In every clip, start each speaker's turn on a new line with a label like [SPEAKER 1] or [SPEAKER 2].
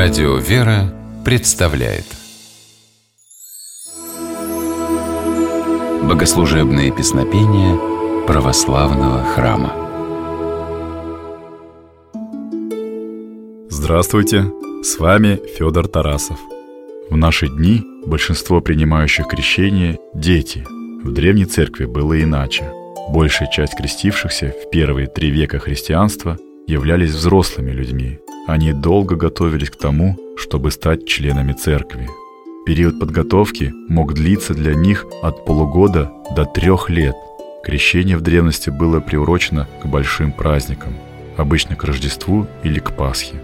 [SPEAKER 1] Радио «Вера» представляет Богослужебные песнопения православного храма
[SPEAKER 2] Здравствуйте! С вами Федор Тарасов. В наши дни большинство принимающих крещение – дети. В Древней Церкви было иначе. Большая часть крестившихся в первые три века христианства являлись взрослыми людьми. Они долго готовились к тому, чтобы стать членами церкви. Период подготовки мог длиться для них от полугода до трех лет. Крещение в древности было приурочено к большим праздникам, обычно к Рождеству или к Пасхе.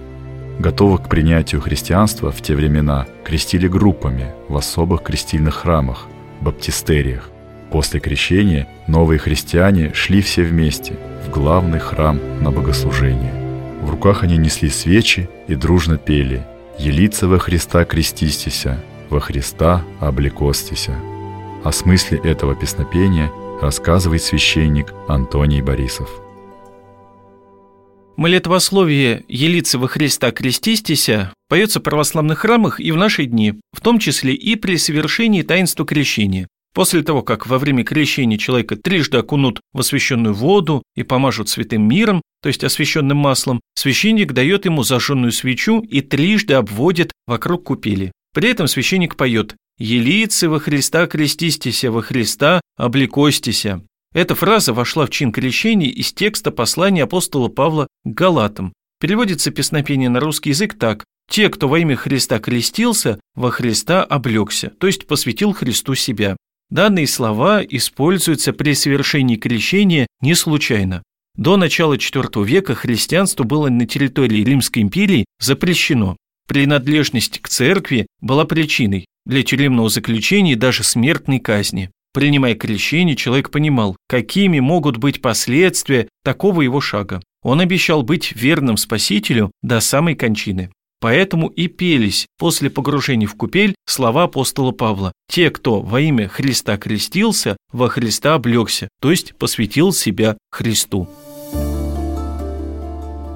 [SPEAKER 2] Готовых к принятию христианства в те времена крестили группами в особых крестильных храмах, баптистериях. После крещения новые христиане шли все вместе в главный храм на богослужение. В руках они несли свечи и дружно пели «Елица во Христа крестистися, во Христа облекостися». О смысле этого песнопения рассказывает священник Антоний Борисов.
[SPEAKER 3] Молитвословие «Елица во Христа крестистися» поется в православных храмах и в наши дни, в том числе и при совершении таинства крещения. После того, как во время крещения человека трижды окунут в освященную воду и помажут святым миром, то есть освященным маслом, священник дает ему зажженную свечу и трижды обводит вокруг купели. При этом священник поет «Елицы во Христа крестистися, во Христа облекостися». Эта фраза вошла в чин крещения из текста послания апостола Павла к Галатам. Переводится песнопение на русский язык так «Те, кто во имя Христа крестился, во Христа облегся», то есть посвятил Христу себя. Данные слова используются при совершении крещения не случайно. До начала IV века христианство было на территории Римской империи запрещено. Принадлежность к церкви была причиной для тюремного заключения и даже смертной казни. Принимая крещение, человек понимал, какими могут быть последствия такого его шага. Он обещал быть верным Спасителю до самой кончины. Поэтому и пелись после погружения в купель слова апостола Павла. Те, кто во имя Христа крестился, во Христа облегся, то есть посвятил себя Христу.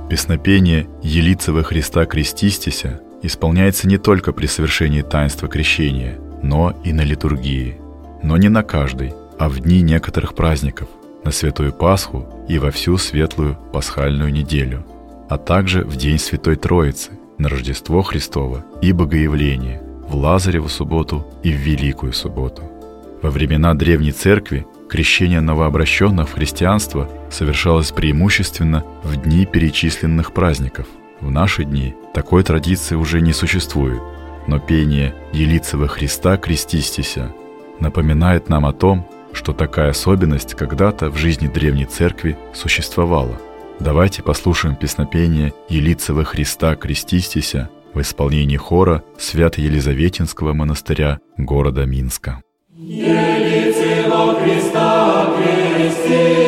[SPEAKER 2] Песнопение «Елица во Христа крестистися» исполняется не только при совершении таинства крещения, но и на литургии. Но не на каждой, а в дни некоторых праздников, на Святую Пасху и во всю светлую пасхальную неделю, а также в День Святой Троицы, на Рождество Христово и Богоявление, в Лазареву субботу и в Великую субботу. Во времена Древней Церкви крещение новообращенных в христианство совершалось преимущественно в дни перечисленных праздников. В наши дни такой традиции уже не существует, но пение «Елицева Христа крестистися» напоминает нам о том, что такая особенность когда-то в жизни Древней Церкви существовала – Давайте послушаем песнопение «Елицева Христа крестистися» в исполнении хора Свято-Елизаветинского монастыря города Минска.
[SPEAKER 4] Елицева Христа крестистися,